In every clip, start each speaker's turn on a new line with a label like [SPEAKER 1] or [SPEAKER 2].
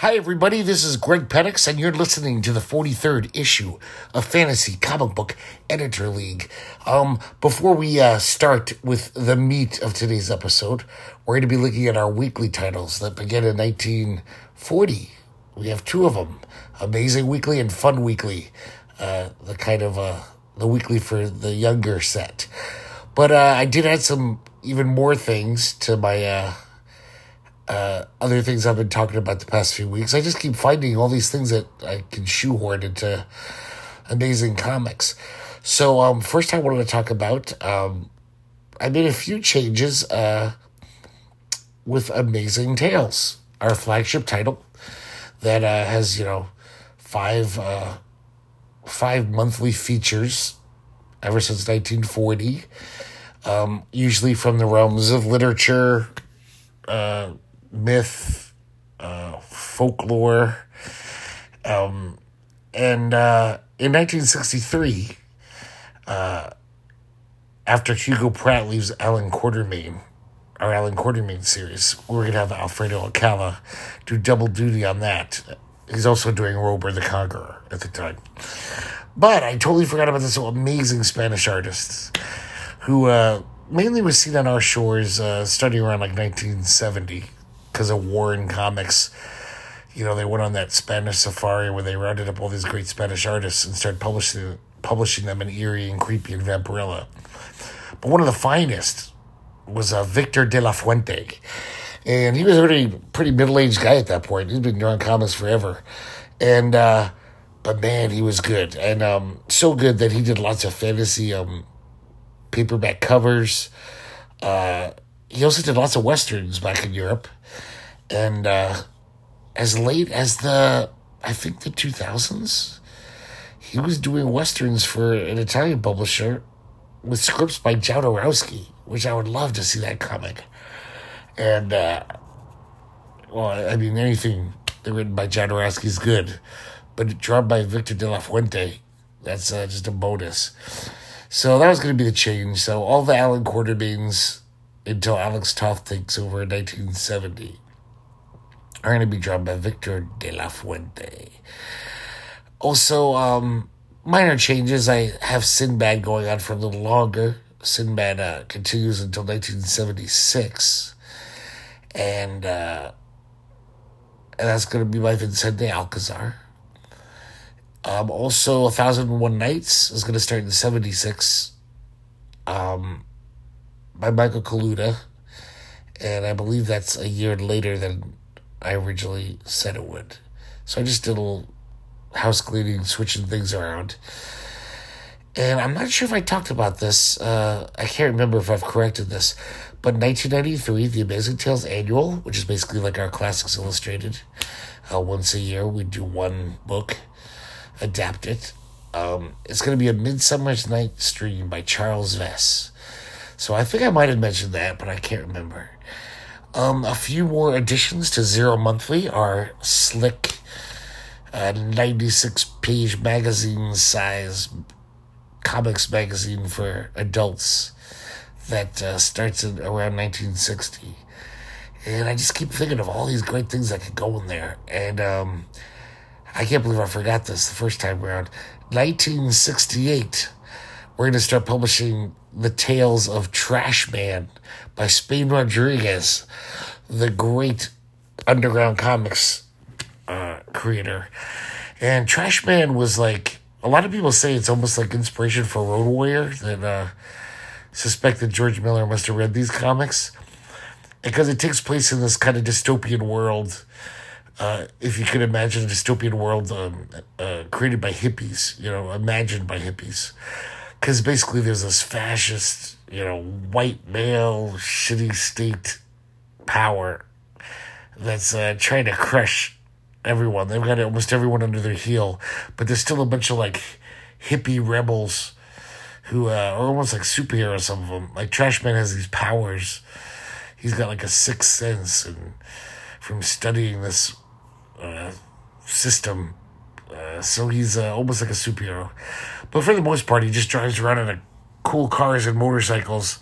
[SPEAKER 1] Hi, everybody. This is Greg Penix, and you're listening to the 43rd issue of Fantasy Comic Book Editor League. Um, before we uh, start with the meat of today's episode, we're going to be looking at our weekly titles that began in 1940. We have two of them Amazing Weekly and Fun Weekly, uh, the kind of uh, the weekly for the younger set. But uh, I did add some even more things to my uh, other things I've been talking about the past few weeks. I just keep finding all these things that I can shoehorn into amazing comics. So, um, first, I wanted to talk about um, I made a few changes uh, with Amazing Tales, our flagship title that uh, has you know five uh, five monthly features ever since 1940. Um, usually from the realms of literature, uh, myth, uh, folklore. Um, and uh, in 1963, uh, after Hugo Pratt leaves Allan Quatermain, our Allan Quatermain series, we're going to have Alfredo Alcala do double duty on that. He's also doing Rober the Conqueror at the time. But I totally forgot about this amazing Spanish artist who uh, mainly was seen on our shores uh, starting around like 1970 because of Warren Comics. You know, they went on that Spanish safari where they rounded up all these great Spanish artists and started publishing publishing them in Eerie and Creepy and Vampirella. But one of the finest was uh, Victor de la Fuente. And he was already a pretty middle aged guy at that point. He's been drawing comics forever. And, uh, but man, he was good. And um, so good that he did lots of fantasy um, paperback covers. Uh, he also did lots of westerns back in Europe. And uh, as late as the, I think the 2000s, he was doing westerns for an Italian publisher with scripts by Jodorowsky, which I would love to see that comic. And, uh, well, I mean, anything written by Jodorowsky is good, but drawn by Victor de la Fuente, that's uh, just a bonus. So that was going to be the change. So all the Allan Quatermains until Alex Toth takes over in 1970 are going to be drawn by Victor de la Fuente. Also, um, minor changes. I have Sinbad going on for a little longer. Sinbad uh, continues until 1976. And, uh, and that's going to be by Vicente Alcazar. Um, also, A Thousand and One Nights is going to start in 76 um, by Michael Kaluta. And I believe that's a year later than I originally said it would. So I just did a little house cleaning, switching things around. And I'm not sure if I talked about this. Uh, I can't remember if I've corrected this. But 1993, the Amazing Tales Annual, which is basically like our Classics Illustrated, uh, once a year we do one book, adapt it. Um, it's going to be a Midsummer's Night's Dream by Charles Vess. So I think I might have mentioned that, but I can't remember. Um, a few more additions to Zero Monthly are Slick, a 96 page magazine size comics magazine for adults that uh, starts in around 1960. And I just keep thinking of all these great things that could go in there. And um, I can't believe I forgot this the first time around. 1968, we're going to start publishing The Tales of Trash Man by Spain Rodriguez, the great underground comics uh, creator. And Trash Man was like, a lot of people say it's almost like inspiration for Road Warrior, that uh, suspect that George Miller must have read these comics. Because it takes place in this kind of dystopian world. Uh, if you could imagine a dystopian world um, uh, created by hippies, you know, imagined by hippies. Because basically there's this fascist, you know, white male, shitty state power that's uh, trying to crush everyone. They've got almost everyone under their heel, but there's still a bunch of like hippie rebels who uh, are almost like superheroes. Some of them, like Trashman, has these powers. He's got like a sixth sense, and from studying this uh, system, uh, so he's uh, almost like a superhero. But for the most part, he just drives around in a cool cars and motorcycles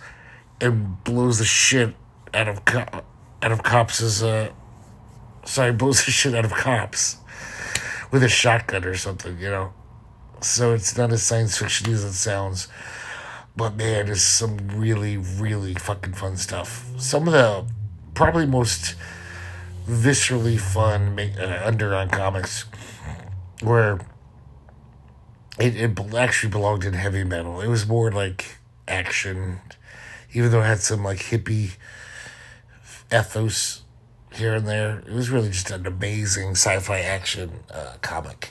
[SPEAKER 1] and blows the shit out of co- out of cops' uh, Sorry, blows the shit out of cops with a shotgun or something, you know. So it's not as science fiction as it sounds. But man, there's some really, really fucking fun stuff. Some of the probably most viscerally fun uh, underground comics where it, it actually belonged in heavy metal. It was more like action, even though it had some like hippie ethos here and there. It was really just an amazing sci-fi action uh, comic,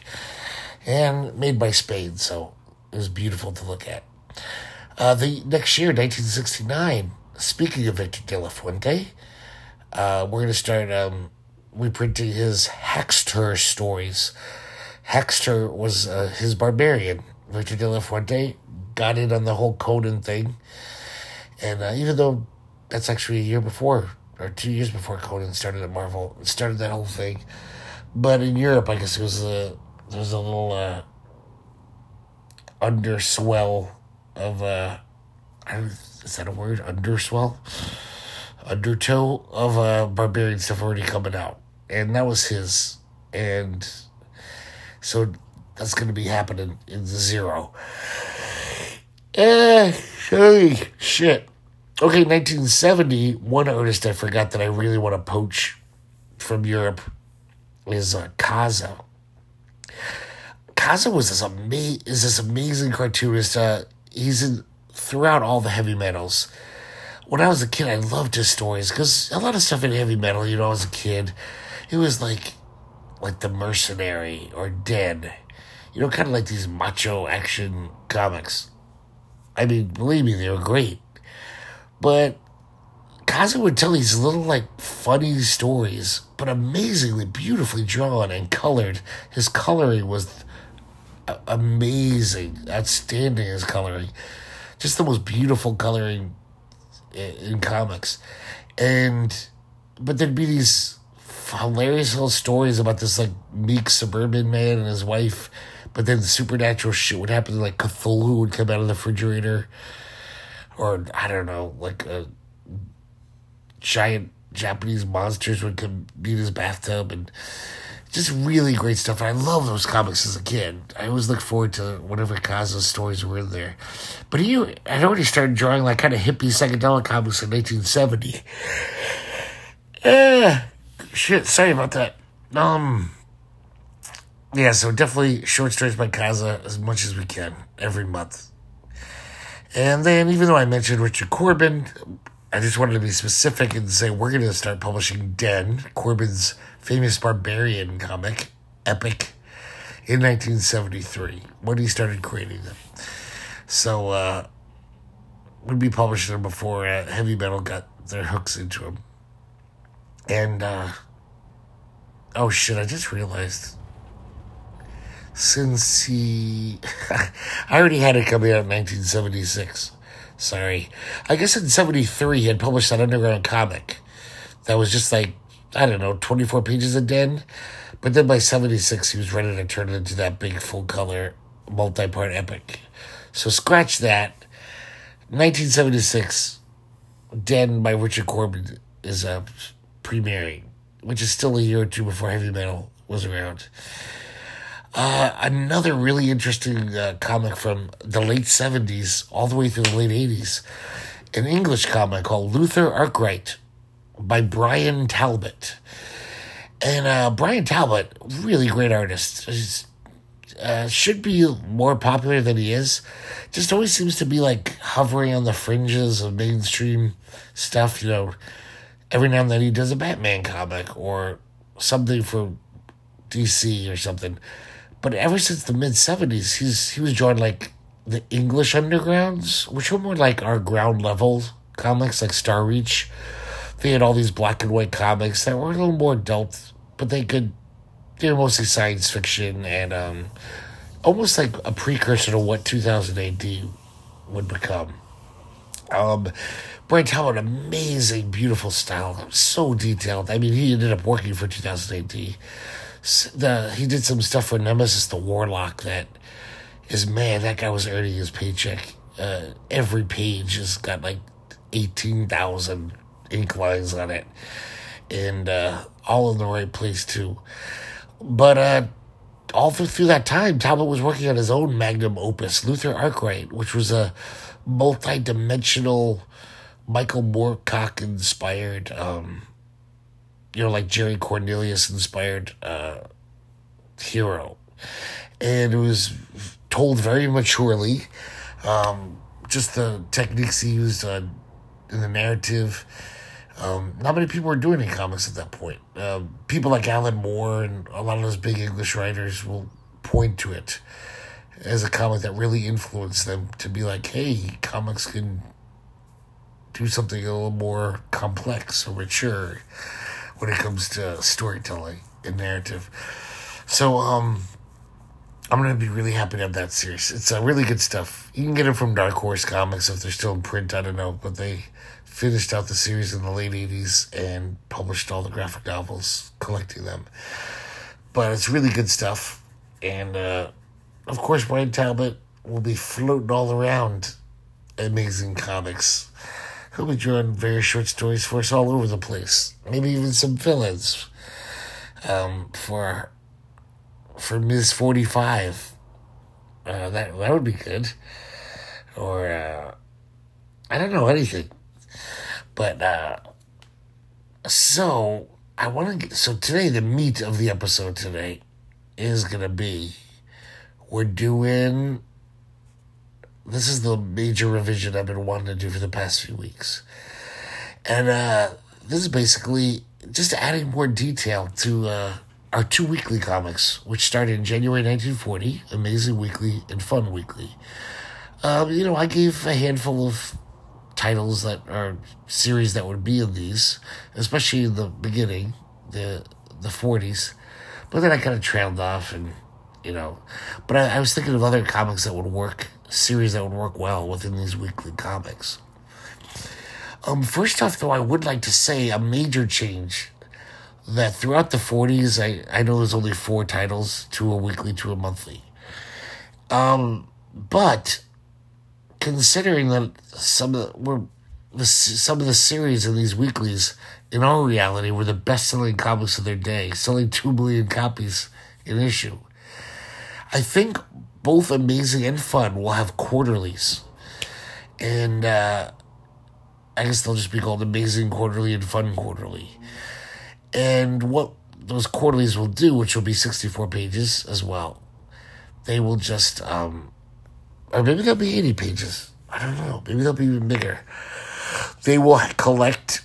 [SPEAKER 1] and made by Spain, so it was beautiful to look at. Uh, the next year, 1969. Speaking of Victor De La Fuente, uh, we're going to start um, reprinting his Haxtur stories. Haxtur was uh, his barbarian. Victor De La Fuente got in on the whole Conan thing. And uh, even though that's actually a year before or two years before Conan started at Marvel, started that whole thing. But in Europe, I guess it was a there was a little uh, underswell of uh, is that a word? Underswell, undertow of uh, barbarian stuff already coming out, and that was his, and so that's going to be happening in zero. Eh, hey, shit. Okay, 1970, one artist I forgot that I really want to poach from Europe is uh, Caza. Caza was this ama- is this amazing cartoonist. Uh, he's in throughout all the heavy metals. When I was a kid, I loved his stories because a lot of stuff in heavy metal, you know, as a kid, it was like like the mercenary or dead, you know, kind of like these macho action comics. I mean, believe me, they were great. But Caza would tell these little, like, funny stories, but amazingly beautifully drawn and colored. His coloring was amazing, outstanding, his coloring. Just the most beautiful coloring in comics. And, but there'd be these hilarious little stories about this, like, meek suburban man and his wife, but then supernatural shit would happen, like Cthulhu would come out of the refrigerator or I don't know, like a giant Japanese monsters would come beat his bathtub and just really great stuff. And I love those comics as a kid. I always look forward to whatever Caza's stories were in there. But he I'd already started drawing like kind of hippie psychedelic comics in 1970. Eh, shit, sorry about that. Um, yeah, so definitely short stories by Caza as much as we can every month. And then, even though I mentioned Richard Corbin, I just wanted to be specific and say we're going to start publishing Den, Corbin's famous barbarian comic, epic, in 1973 when he started creating them. So, uh, we'd be publishing them before uh, heavy metal got their hooks into them. And, uh, oh shit, I just realized since he. I already had it coming out in 1976. Sorry. I guess in 73 he had published that underground comic that was just like, I don't know, 24 pages a den. But then by 76 he was ready to turn it into that big full color multi part epic. So scratch that. 1976, Den by Richard Corbin is uh, premiering, which is still a year or two before heavy metal was around. Uh, another really interesting uh, comic from the late 70s all the way through the late 80s. An English comic called Luther Arkwright by Bryan Talbot. And uh, Bryan Talbot, really great artist. Uh, should be more popular than he is. Just always seems to be like hovering on the fringes of mainstream stuff. You know, every now and then he does a Batman comic or something for DC or something. But ever since the mid seventies, he's he was drawing like the English undergrounds, which were more like our ground level comics, like Star Reach. They had all these black and white comics that were a little more adult, but they could they were mostly science fiction and um, almost like a precursor to what 2000 AD would become. Um, Bryan Talbot, amazing, beautiful style, so detailed. I mean, he ended up working for 2000 AD the he did some stuff for Nemesis the Warlock that is man, that guy was earning his paycheck. Uh, every page has got like eighteen thousand ink lines on it, and uh, all in the right place too. But uh, all through, that time, Talbot was working on his own magnum opus, Luther Arkwright, which was a multi-dimensional Michael Moorcock inspired, um, you know, like Jerry Cornelius inspired uh, hero. And it was told very maturely. Um, just the techniques he used uh, in the narrative. Um, not many people were doing any comics at that point. Uh, people like Alan Moore and a lot of those big English writers will point to it as a comic that really influenced them to be like, hey, comics can do something a little more complex or mature when it comes to storytelling and narrative. So, um, I'm gonna be really happy to have that series. It's uh, really good stuff. You can get it from Dark Horse Comics if they're still in print. I don't know, but they finished out the series in the late '80s and published all the graphic novels, collecting them. But it's really good stuff, and uh, of course, Bryan Talbot will be floating all around Amazing Comics. He'll be drawing very short stories for us all over the place. Maybe even some fill-ins um, for for Ms. 45. Uh, that, that would be good. Or, uh, I don't know anything. But, uh, so, I want to get, so today, the meat of the episode today is to be, we're doing, this is the major revision I've been wanting to do for the past few weeks. And, uh, this is basically just adding more detail to, uh, our two weekly comics, which started in January 1940, Amazing Weekly and Fun Weekly. Um, you know, I gave a handful of titles that are series that would be in these, especially in the beginning, the the 40s. But then I kind of trailed off and, you know, but I, I was thinking of other comics that would work, series that would work well within these weekly comics. Um, first off, though, I would like to say a major change that throughout the 40s, I, I know there's only four titles, two a weekly, two a monthly. Um, but considering that some of the, were the, some of the series in these weeklies, in our reality, were the best-selling comics of their day, selling two million copies an issue. I think both Amazing and Fun will have quarterlies, and uh, I guess they'll just be called Amazing Quarterly and Fun Quarterly. And what those quarterlies will do, which will be 64 pages as well, they will just, um, or maybe they'll be 80 pages. I don't know. Maybe they'll be even bigger. They will collect,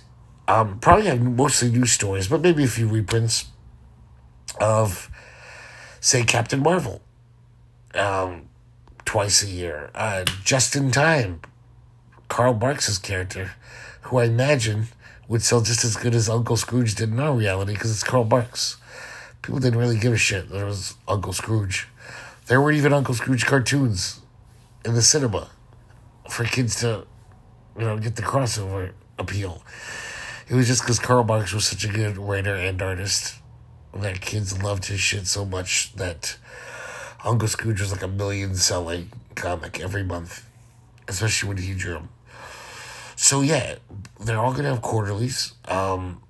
[SPEAKER 1] um, probably mostly new stories, but maybe a few reprints of, say, Captain Marvel, um, twice a year. Uh, just in time, Carl Barks's character, who I imagine would sell just as good as Uncle Scrooge did in our reality because it's Carl Barks. People didn't really give a shit it was Uncle Scrooge. There weren't even Uncle Scrooge cartoons in the cinema for kids to, you know, get the crossover appeal. It was just because Carl Barks was such a good writer and artist that kids loved his shit so much that Uncle Scrooge was like a million selling comic every month, especially when he drew them. So yeah, they're all gonna have quarterlies. Um,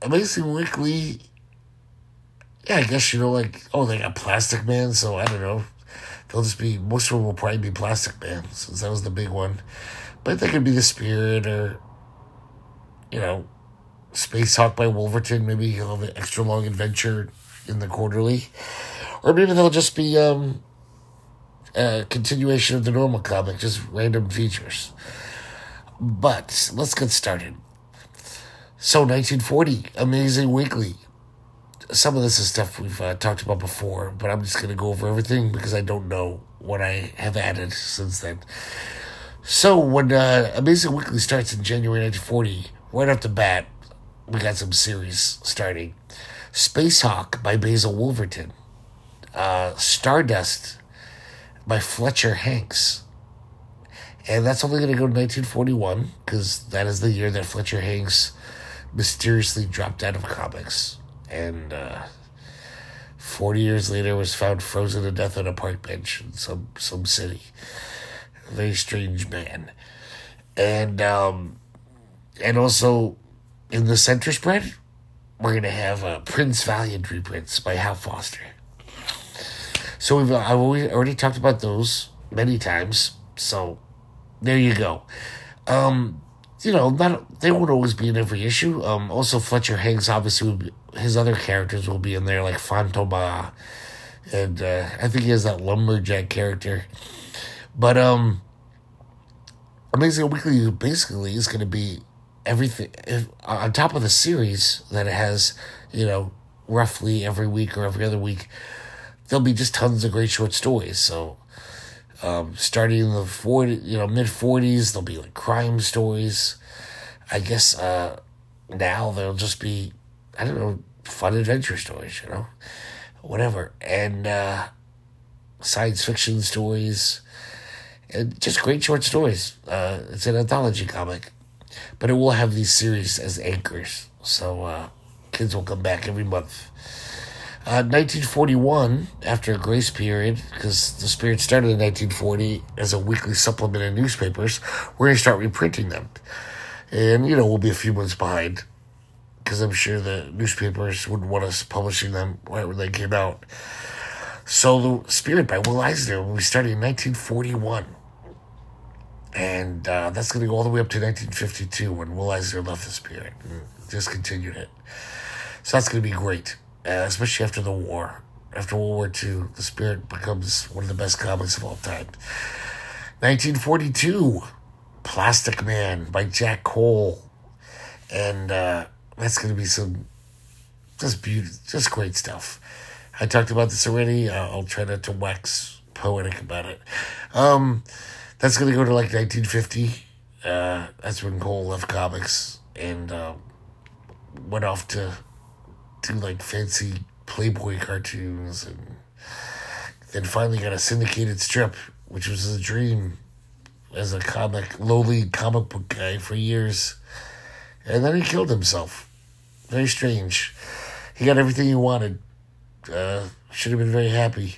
[SPEAKER 1] Amazing Weekly. Yeah, I guess you know, like oh, they got Plastic Man, so I don't know. They'll just be most of them will probably be Plastic Man since that was the big one, but they could be the Spirit or, you know, Space Hawk by Wolverton. Maybe he'll have an extra long adventure in the quarterly, or maybe they'll just be um, a continuation of the normal comic, just random features. But let's get started. So, 1940, Amazing Weekly. Some of this is stuff we've uh, talked about before, but I'm just going to go over everything because I don't know what I have added since then. So, when uh, Amazing Weekly starts in January 1940, right off the bat, we got some series starting. Space Hawk by Basil Wolverton. Uh, Stardust by Fletcher Hanks. And that's only going to go to 1941 because that is the year that Fletcher Hanks mysteriously dropped out of comics. And uh, 40 years later was found frozen to death on a park bench in some, some city. Very strange man. And, um, and also in the center spread, we're gonna have uh, Prince Valiant reprints by Hal Foster. So we've I've already talked about those many times. So there you go. Um, you know, not they won't always be in every issue. Um, also Fletcher Hanks obviously be, his other characters will be in there like Fantomah, and uh, I think he has that lumberjack character. But um, Amazing Weekly basically is going to be everything if, on top of the series that it has. You know, roughly every week or every other week, there'll be just tons of great short stories. So um, starting in the 40, you know, mid 40s, there'll be like crime stories. I guess uh, now there'll just be, I don't know, fun adventure stories, you know, whatever. And uh, science fiction stories, and just great short stories. Uh, it's an anthology comic, but it will have these series as anchors. So uh, kids will come back every month. 1941, uh, after a grace period, because the Spirit started in 1940 as a weekly supplement in newspapers, we're going to start reprinting them. And, you know, we'll be a few months behind, because I'm sure the newspapers wouldn't want us publishing them right when they came out. So, The Spirit by Will Eisner will be starting in 1941. And uh, that's going to go all the way up to 1952 when Will Eisner left The Spirit and just continued it. So that's going to be great uh, especially after the war. After World War II, The Spirit becomes one of the best comics of all time. 1942, Plastic Man by Jack Cole. And uh, that's going to be some just beauty, just great stuff. I talked about this already. Uh, I'll try not to wax poetic about it. Um, that's going to go to like 1950. Uh, that's when Cole left comics and uh, went off to do like fancy Playboy cartoons and then finally got a syndicated strip, which was a dream as a comic, lowly comic book guy for years. And then he killed himself. Very strange. He got everything he wanted. Uh, should have been very happy.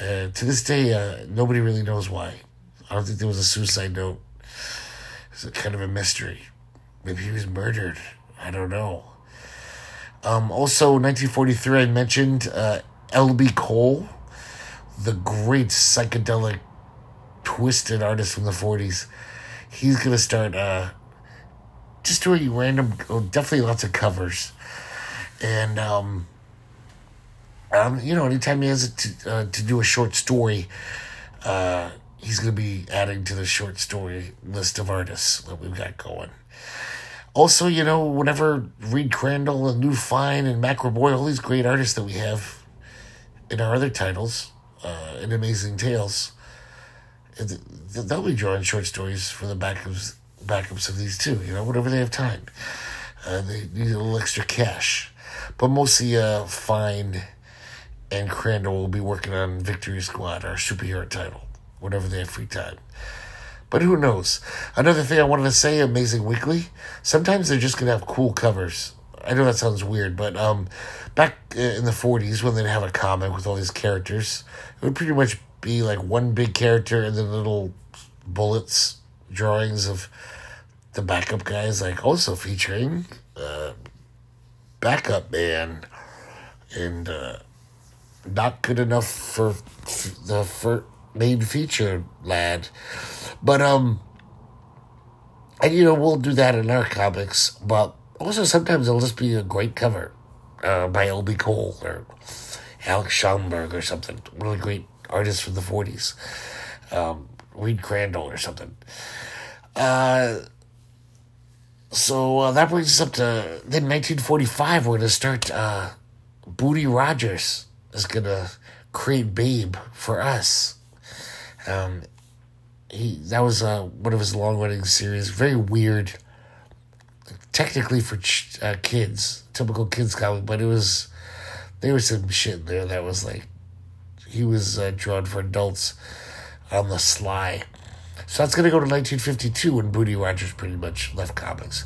[SPEAKER 1] Uh, to this day, uh, nobody really knows why. I don't think there was a suicide note. It's kind of a mystery. Maybe he was murdered. I don't know. Um, also, 1943, I mentioned uh, L.B. Cole, the great psychedelic, twisted artist from the 40s. He's going to start uh, just doing random, oh, definitely lots of covers. And, um, um, you know, anytime he has to, uh, to do a short story, uh, he's going to be adding to the short story list of artists that we've got going. Also, you know, whenever Reed Crandall and Lou Fine and Mac Raboy, all these great artists that we have in our other titles, uh, in Amazing Tales, they'll be drawing short stories for the backups, backups of these too, you know, whenever they have time. Uh, they need a little extra cash. But mostly uh, Fine and Crandall will be working on Victory Squad, our superhero title, whenever they have free time. But who knows? Another thing I wanted to say, Amazing Weekly, sometimes they're just to have cool covers. I know that sounds weird, but um, back in the 40s when they'd have a comic with all these characters, it would pretty much be like one big character and then little bullets, drawings of the backup guys, like also featuring uh, Backup Man and uh, not good enough for the for main feature lad. But um and you know, we'll do that in our comics, but also sometimes it'll just be a great cover uh, by L.B. Cole or Alex Schomburg or something. Really great artists from the 40s. Um, Reed Crandall or something. Uh, so uh, that brings us up to then 1945. We're going to start. Uh, Boody Rogers is to create Babe for us. Um, he that was uh, one of his long running series. Very weird, technically for ch- uh, kids, typical kids comic, but it was there was some shit in there that was like he was uh, drawn for adults on the sly. So that's gonna go to 1952 when Boody Rogers pretty much left comics.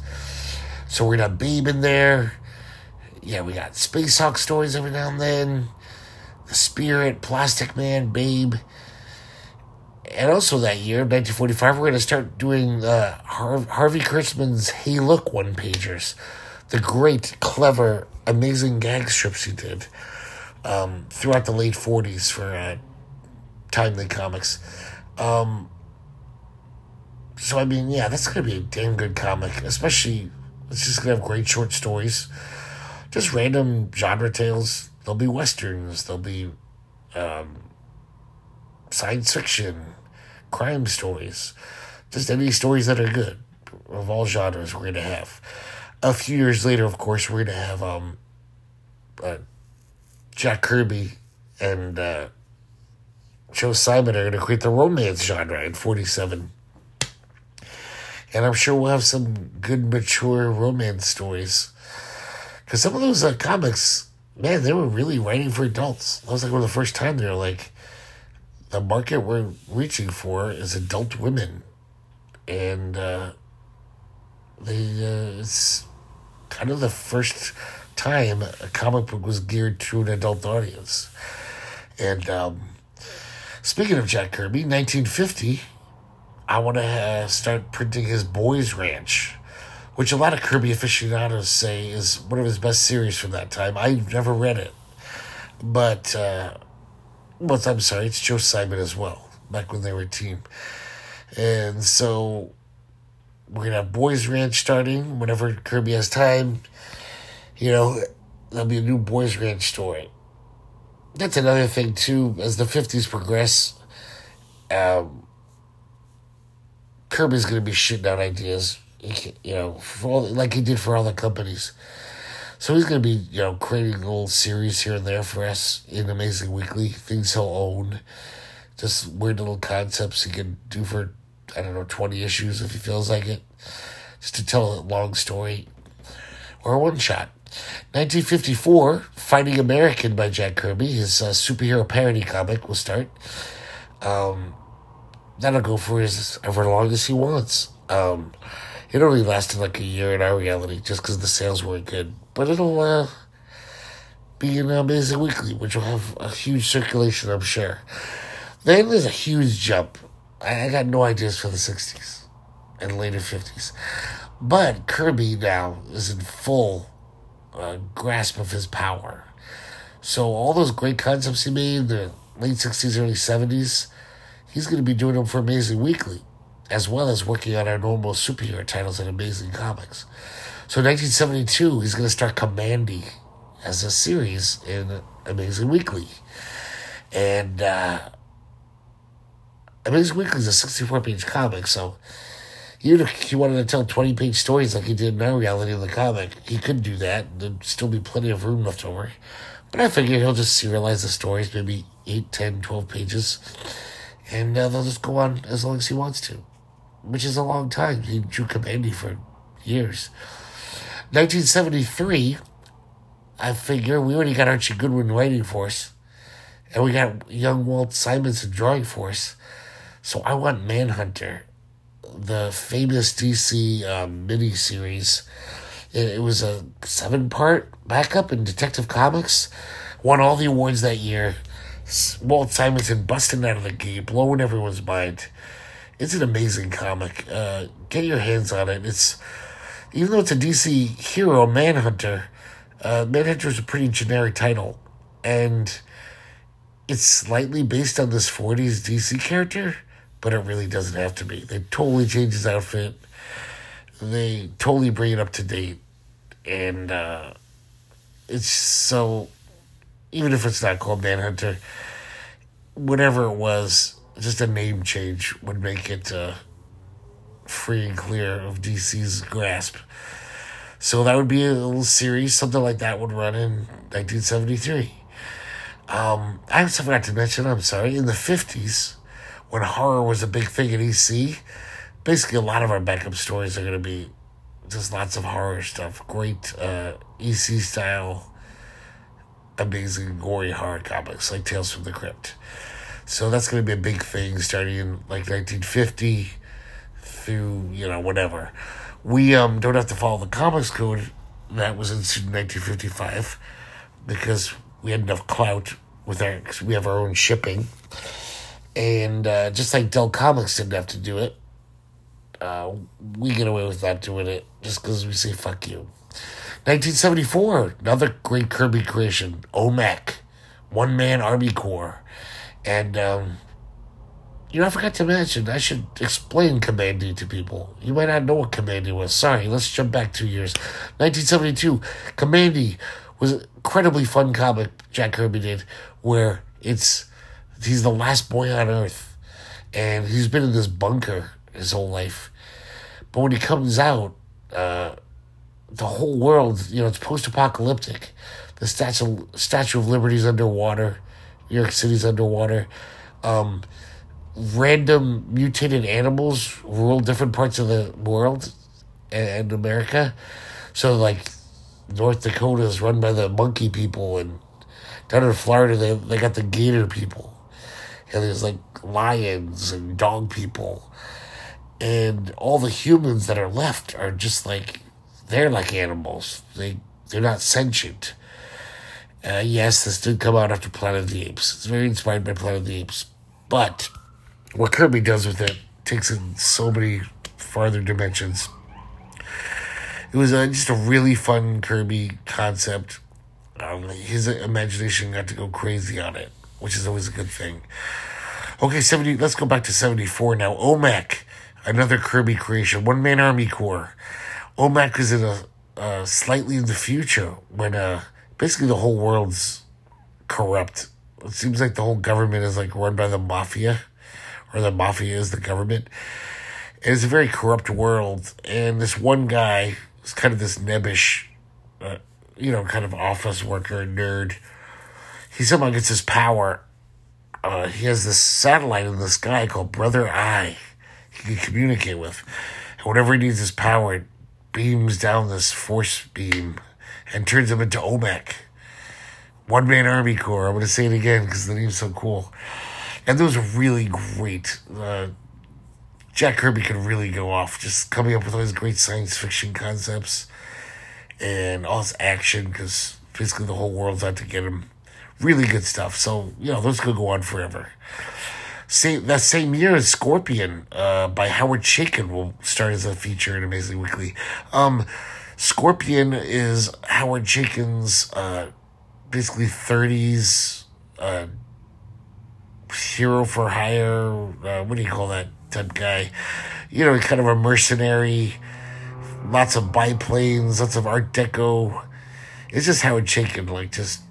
[SPEAKER 1] So we're gonna Babe in there. Yeah, we got Space Hawk stories every now and then. The Spirit, Plastic Man, Babe and also that year, 1945, we're going to start doing uh, Har- Harvey Kurtzman's Hey Look one pagers. The great, clever, amazing gag strips he did um, throughout the late 40s for uh, Timely Comics. Um, so, I mean, yeah, that's going to be a damn good comic, especially it's just going to have great short stories. Just random genre tales. There'll be westerns, there'll be um, science fiction, crime stories, just any stories that are good of all genres we're to have. A few years later, of course, we're to have um, uh, Jack Kirby and uh, Joe Simon are to create the romance genre in 47. And I'm sure we'll have some good, mature romance stories. Because some of those uh, comics, man, they were really writing for adults. That was like one of the first time they were like, the market we're reaching for is adult women. And uh, they, uh, it's kind of the first time a comic book was geared to an adult audience. And um, speaking of Jack Kirby, 1950, I want to uh, start printing his Boys Ranch, which a lot of Kirby aficionados say is one of his best series from that time. I've never read it, but uh, well, I'm sorry, it's Joe Simon as well. Back when they were a team, and so we're gonna have Boys Ranch starting whenever Kirby has time. You know, there'll be a new Boys Ranch story. That's another thing too. As the fifties progress, um, Kirby's going to be shitting out ideas, you know, all, like he did for all the companies. So he's going to be, you know, creating a little series here and there for us in Amazing Weekly, things he'll own, just weird little concepts he can do for, I don't know, 20 issues if he feels like it, just to tell a long story or a one shot. 1954, Fighting American by Jack Kirby, his uh, superhero parody comic, will start. Um, that'll go for as ever long as he wants. Um, it only lasted like a year in our reality just because the sales weren't good. But it'll uh, be an amazing weekly, which will have a huge circulation, I'm sure. Then there's a huge jump. I, I got no ideas for the 60s and later 50s. But Kirby now is in full uh, grasp of his power. So all those great concepts he made in the late 60s, early 70s, he's going to be doing them for Amazing Weekly, as well as working on our normal superhero titles and Amazing Comics. So 1972, he's going to start Kamandi as a series in Amazing Weekly. And uh, Amazing Weekly is a 64 page comic, so even if he wanted to tell 20 page stories like he did in our reality in the comic, he could do that. There'd still be plenty of room left over. But I figure he'll just serialize the stories, maybe 8, 10, 12 pages and uh, they'll just go on as long as he wants to, which is a long time. He drew Kamandi for years. 1973, I figure we already got Archie Goodwin writing for us, and we got young Walt Simonson drawing for us. So I want Manhunter, the famous DC um, miniseries. It, it was a seven part backup in Detective Comics, won all the awards that year Walt Simonson busting out of the gate, blowing everyone's mind. It's an amazing comic. Uh, get your hands on it. It's even though it's a DC hero, Manhunter. Uh, Manhunter is a pretty generic title, and it's slightly based on this '40s DC character, but it really doesn't have to be. They totally change his outfit. They totally bring it up to date, and uh, it's so even if it's not called Manhunter, whatever it was, just a name change would make it uh, free and clear of DC's grasp. So that would be a little series, something like that would run in 1973. Um, I also forgot to mention, I'm sorry, in the 50s, when horror was a big thing at EC, basically a lot of our backup stories are going to be just lots of horror stuff. Great uh, EC style amazing gory horror comics like Tales from the Crypt. So that's going to be a big thing starting in like 1950 through, you know, whatever. We um, don't have to follow the comics code that was in 1955 because we had enough clout with our, cause we have our own shipping. And uh, just like Dell Comics didn't have to do it, uh, we get away with not doing it just because we say fuck you. 1974, another great Kirby creation, OMAC, One Man Army Corps. And, um, you know, I forgot to mention, I should explain Kamandi to people. You might not know what Kamandi was. Sorry, let's jump back two years. 1972, Kamandi was an incredibly fun comic Jack Kirby did, where it's he's the last boy on Earth, and he's been in this bunker his whole life. But when he comes out, uh, the whole world, you know, it's post-apocalyptic. The statue Statue of Liberty's underwater. New York City's underwater. Um, random mutated animals rule different parts of the world and, America. So, like, North Dakota is run by the monkey people, and down in Florida, they, they got the gator people. And there's like lions and dog people. And all the humans that are left are just like, they're like animals. They, they're not sentient. Uh, yes, this did come out after Planet of the Apes. It's very inspired by Planet of the Apes. But what Kirby does with it takes it so many farther dimensions. It was uh, just a really fun Kirby concept. Um, his imagination got to go crazy on it, which is always a good thing. Okay, 70, let's go back to 74 now. OMAC, another Kirby creation, One Man Army Corps. OMAC is in a uh, slightly in the future when uh, basically the whole world's corrupt. It seems like the whole government is like run by the mafia, or the mafia is the government. And it's a very corrupt world, and this one guy is kind of this nebbish, uh, you know, kind of office worker nerd. He somehow gets his power. Uh, he has this satellite in the sky called Brother Eye. He can communicate with, and whenever he needs his power, it beams down this force beam and turns him into OMAC. One Man Army Corps. I'm going to say it again because the name's so cool. And those are really great. Uh, Jack Kirby can really go off just coming up with all these great science fiction concepts and all this action because basically the whole world's out to get him. Really good stuff. So, you know, those could go on forever. Same, that same year, Scorpion uh, by Howard Chaykin will start as a feature in Amazing Weekly. Um, Scorpion is Howard Chaykin's uh, basically 30s uh, hero for hire. Uh, what do you call that type guy? You know, kind of a mercenary. Lots of biplanes, lots of Art Deco. It's just Howard Chaykin, like just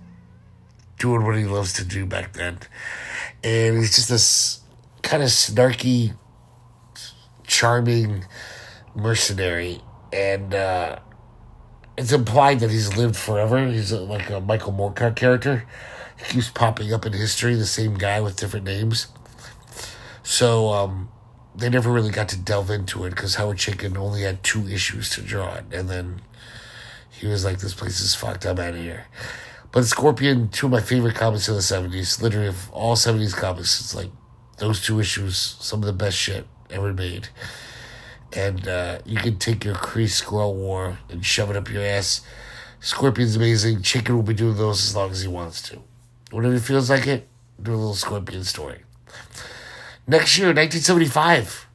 [SPEAKER 1] doing what he loves to do back then. And he's just this kind of snarky, charming mercenary. And uh, it's implied that he's lived forever. He's like a Michael Moorcock character. Keeps popping up in history, the same guy with different names. So um, they never really got to delve into it because Howard Chaykin only had two issues to draw it. And then he was like, this place is fucked. I'm out of here. But Scorpion, two of my favorite comics of the 70s, literally of all 70s comics, it's like those two issues, some of the best shit ever made. And uh, you can take your Kree Skrull War and shove it up your ass. Scorpion's amazing. Chicken will be doing those as long as he wants to. Whenever he feels like it, do a little Scorpion story. Next year, 1975,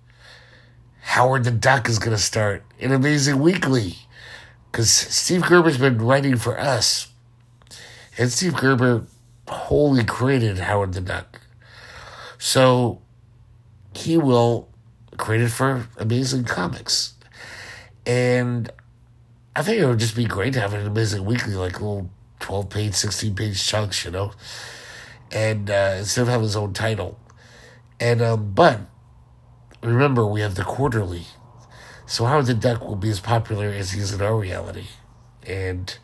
[SPEAKER 1] Howard the Duck is going to start an Amazing Weekly. Because Steve Gerber's been writing for us. And Steve Gerber wholly created Howard the Duck. So he will create it for Amazing Comics. And I think it would just be great to have an Amazing Weekly, like little 12 page, 16 page chunks, you know? And uh, instead of having his own title. And, um, but remember, we have the quarterly. So Howard the Duck will be as popular as he is in our reality. And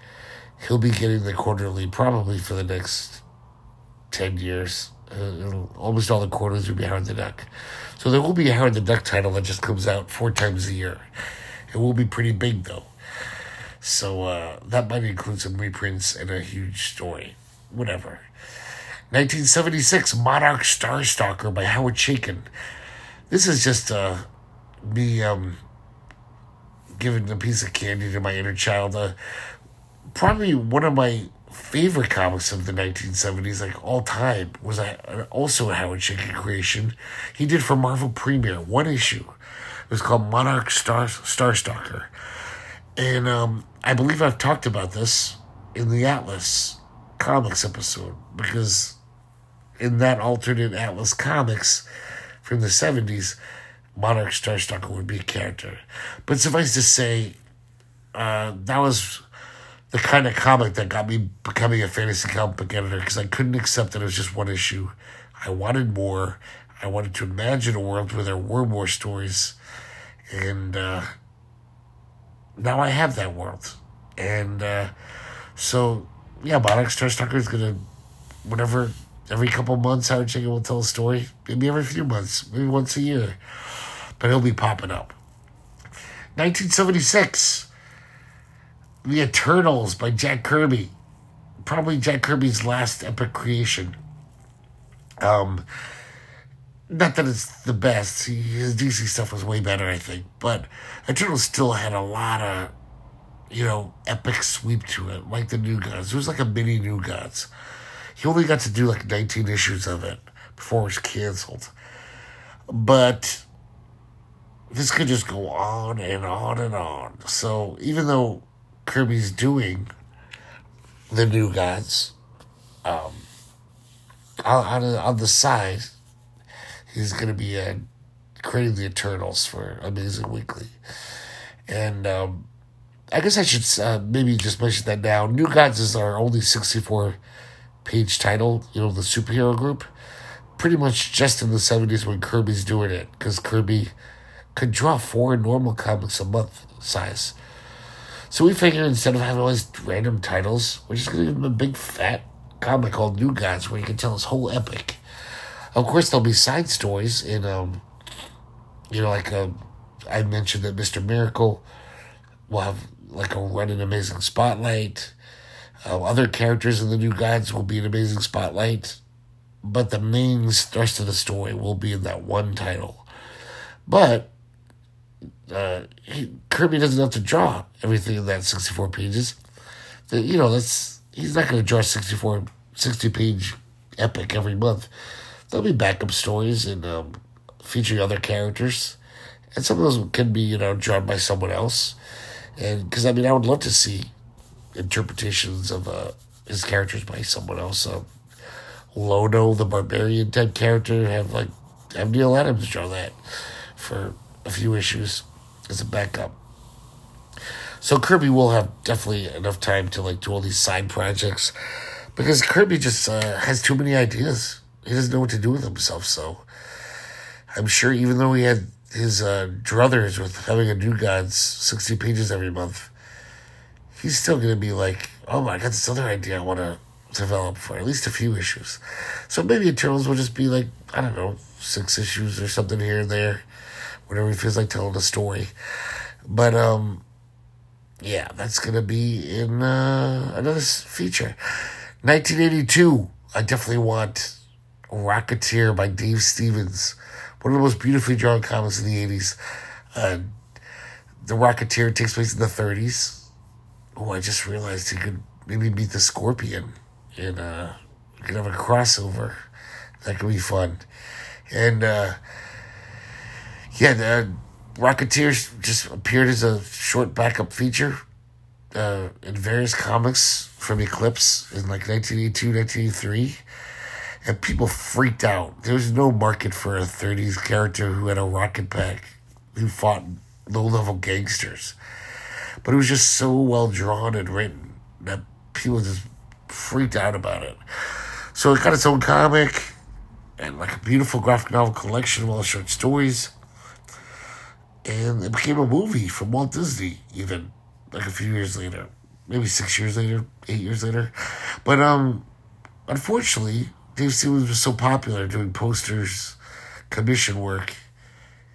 [SPEAKER 1] he'll be getting the quarterly probably for the next 10 years. Uh, almost all the quarters will be Howard the Duck. So there will be a Howard the Duck title that just comes out four times a year. It will be pretty big, though. So uh, that might include some reprints and a huge story. Whatever. 1976, Monarch Starstalker by Howard Chaykin. This is just uh, me um, giving a piece of candy to my inner child. Uh, probably one of my favorite comics of the 1970s, like all time, was a, also a Howard Chaykin creation. He did for Marvel Premiere one issue. It was called Monarch Star Starstalker, and um, I believe I've talked about this in the Atlas comics episode because in that alternate Atlas comics from the 70s, Monarch Starstalker would be a character. But suffice to say, uh, that was the kind of comic that got me becoming a fantasy comic book editor because I couldn't accept that it was just one issue. I wanted more. I wanted to imagine a world where there were more stories. And uh, now I have that world. And uh, so, yeah, Monarch Starstalker is going to, whatever, every couple months, Howard Chaykin will tell a story. Maybe every few months, maybe once a year. But he'll be popping up. 1976 the Eternals by Jack Kirby. Probably Jack Kirby's last epic creation. Um, not that it's the best. His DC stuff was way better, I think. But Eternals still had a lot of, you know, epic sweep to it, like the New Gods. It was like a mini New Gods. He only got to do like 19 issues of it before it was canceled. But this could just go on and on and on. So even though Kirby's doing the new gods. Um, on, on the side, he's going to be uh, creating the Eternals for Amazing Weekly. And um, I guess I should uh, maybe just mention that now. New Gods is our only 64 page title, you know, the superhero group. Pretty much just in the 70s when Kirby's doing it, because Kirby could draw four normal comics a month size. So we figured instead of having all these random titles, we're just going to give him a big fat comic called New Gods where he can tell his whole epic. Of course, there'll be side stories in, um, you know, like uh, I mentioned that Mr. Miracle will have like a run in Amazing Spotlight. Uh, other characters in the New Gods will be an Amazing Spotlight. But the main thrust of the story will be in that one title. But uh, he, Kirby doesn't have to draw everything in that 64 pages. The, you know, that's he's not going to draw 64, 60 page epic every month. There'll be backup stories and um, featuring other characters. And some of those can be, you know, drawn by someone else. And because, I mean, I would love to see interpretations of uh, his characters by someone else. Um, Lono, the barbarian type character, have like have Neal Adams draw that for a few issues as a backup. So Kirby will have definitely enough time to like do all these side projects because Kirby just uh, has too many ideas. He doesn't know what to do with himself. So I'm sure even though he had his uh, druthers with having a New Gods 60 pages every month, he's still going to be like, oh my God, this other idea I want to develop for at least a few issues. So maybe Eternals will just be like, I don't know, six issues or something here and there whenever he feels like telling a story. But um, yeah, that's gonna be in uh, another feature. 1982. I definitely want Rocketeer by Dave Stevens. One of the most beautifully drawn comics in the 80s. Uh, the Rocketeer takes place in the 30s. Oh, I just realized he could maybe meet the Scorpion and uh, could have a crossover. That could be fun. And uh, yeah, the Rocketeers just appeared as a short backup feature uh, in various comics from Eclipse in like 1982, 1983. And people freaked out. There was no market for a 30s character who had a rocket pack, who fought low level gangsters. But it was just so well drawn and written that people just freaked out about it. So it got its own comic and like a beautiful graphic novel collection of all short stories and it became a movie from Walt Disney, even like a few years later, maybe six years later, eight years later. But um, unfortunately, Dave Stevens was so popular doing posters, commission work,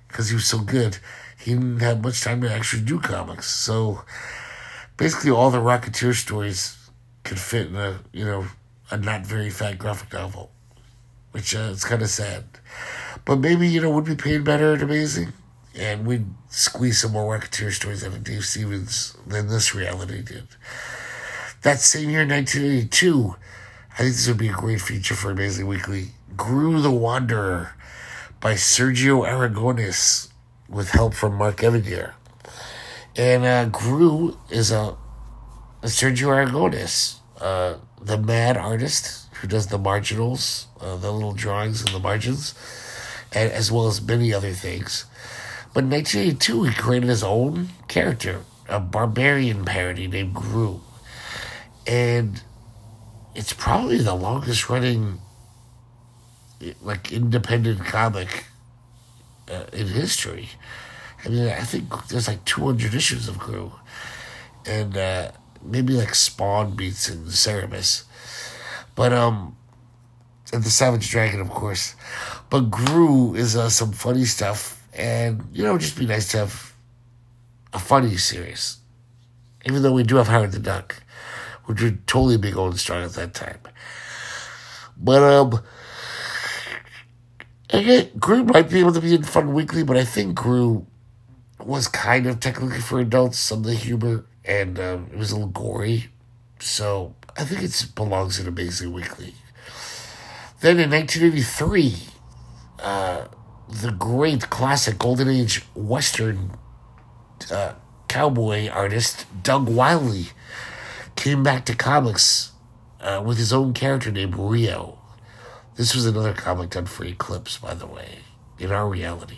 [SPEAKER 1] because he was so good. He didn't have much time to actually do comics. So basically, all the Rocketeer stories could fit in a you know a not very fat graphic novel, which uh, it's kind of sad. But maybe you know would be paid better at amazing and we'd squeeze some more Rocketeer stories out of Dave Stevens than this reality did. That same year, 1982, I think this would be a great feature for Amazing Weekly. Groo the Wanderer by Sergio Aragones with help from Mark Evanier. And uh, Groo is a, a Sergio Aragones, uh, the mad artist who does the marginals, uh, the little drawings in the margins, and as well as many other things. But in 1982, he created his own character, a barbarian parody named Groo. And it's probably the longest running like independent comic uh, in history. I mean, I think there's like 200 issues of Groo, and uh, maybe like Spawn beats in Cerebus, but um, and the Savage Dragon, of course. But Groo is uh, some funny stuff, and you know, just be nice to have a funny series, even though we do have Howard the Duck, which would totally be going strong at that time. But um Again, Groo might be able to be in Fun Weekly, but I think Groo was kind of technically for adults, some of the humor, and um, it was a little gory. So I think it belongs in Amazing Weekly. Then in 1983, uh, the great classic Golden Age Western uh, cowboy artist Doug Wildey came back to comics uh, with his own character named Rio. This was another comic done for Eclipse, by the way, in our reality.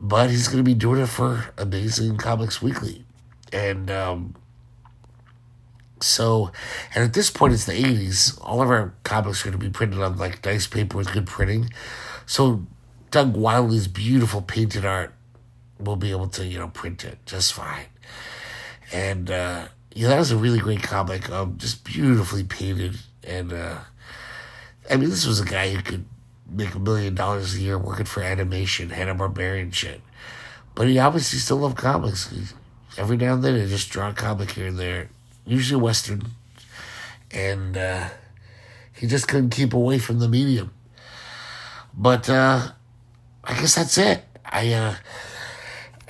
[SPEAKER 1] But he's going to be doing it for Amazing Comics Weekly. And um, so, and at this point, it's the 80s. All of our comics are going to be printed on like nice paper with good printing. So, Doug Wildey's beautiful painted art will be able to, you know, print it just fine. And, uh, yeah, that was a really great comic. Um, just beautifully painted and, uh, I mean, this was a guy who could make a million dollars a year working for animation, Hanna Barbera shit. But he obviously still loved comics. Every now and then, he just draw a comic here and there, usually Western. And uh, he just couldn't keep away from the medium. But uh, I guess that's it. I uh,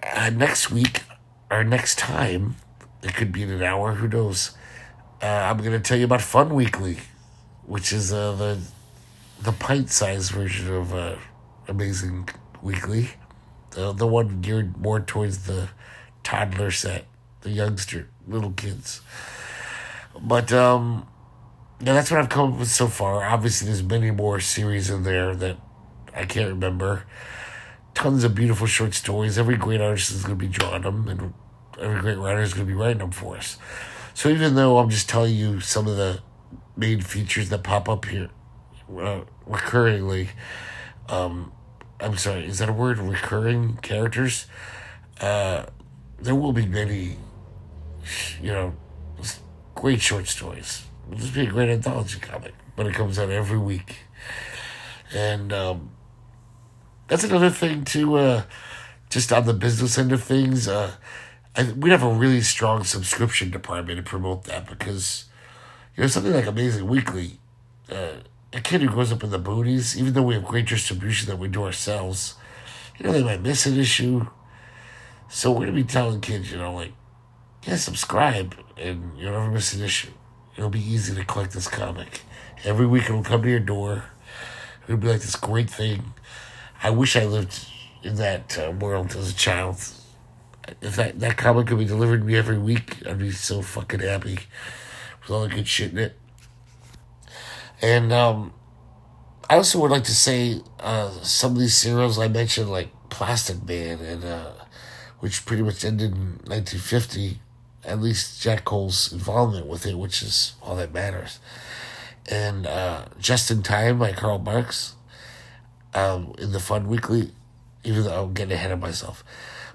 [SPEAKER 1] uh, next week or next time, it could be in an hour. Who knows? Uh, I'm going to tell you about Fun Weekly which is uh, the the pint sized version of uh, Amazing Weekly, the the one geared more towards the toddler set, the youngster little kids. But um, yeah, that's what I've come up with so far. Obviously, there's many more series in there that I can't remember. Tons of beautiful short stories. Every great artist is going to be drawing them, and every great writer is going to be writing them for us. So even though I'm just telling you some of the main features that pop up here uh, recurringly. Um, I'm sorry, is that a word? Recurring characters? Uh, there will be many, you know, great short stories. It'll just be a great anthology comic, but it comes out every week. And um, that's another thing, too, uh, just on the business end of things. Uh, I, we'd have a really strong subscription department to promote that because you know, something like Amazing Weekly, uh, a kid who grows up in the boonies, even though we have great distribution that we do ourselves, you know, they might miss an issue. So we're going to be telling kids, you know, like, yeah, subscribe and you'll never miss an issue. It'll be easy to collect this comic. Every week it'll come to your door. It'll be like this great thing. I wish I lived in that uh, world as a child. If that, that comic could be delivered to me every week, I'd be so fucking happy with all the good shit in it. And um, I also would like to say uh, some of these serials I mentioned, like Plastic Man, and uh, which pretty much ended in 1950. At least Jack Cole's involvement with it, which is all that matters. And uh, Just in Time by Carl Barks um, in the Fun Weekly, even though I'm getting ahead of myself.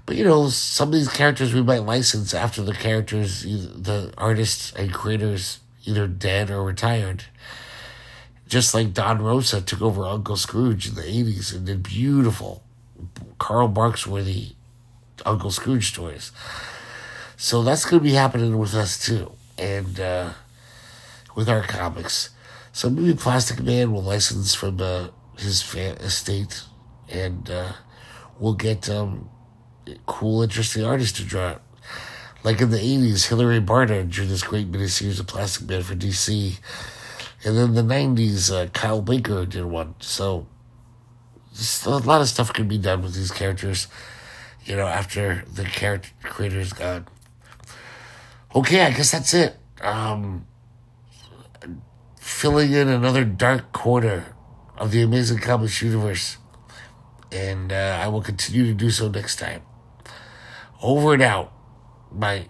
[SPEAKER 1] But you know, some of these characters we might license after the characters, the artists and creators, either dead or retired. Just like Don Rosa took over Uncle Scrooge in the 80s and did beautiful Carl Barks worthy Uncle Scrooge stories. So that's going to be happening with us too. And uh, with our comics. So maybe Plastic Man will license from uh, his estate and uh, we'll get um, cool, interesting artists to draw Like in the 80s, Hilary Barta drew this great miniseries of Plastic Man for DC. And then the 90s, uh, Kyle Baker did one. So a lot of stuff can be done with these characters, you know, after the character creator's gone. Okay, I guess that's it. Um, filling in another dark corner of the Amazing Comics universe. And uh, I will continue to do so next time. Over and out. Bye.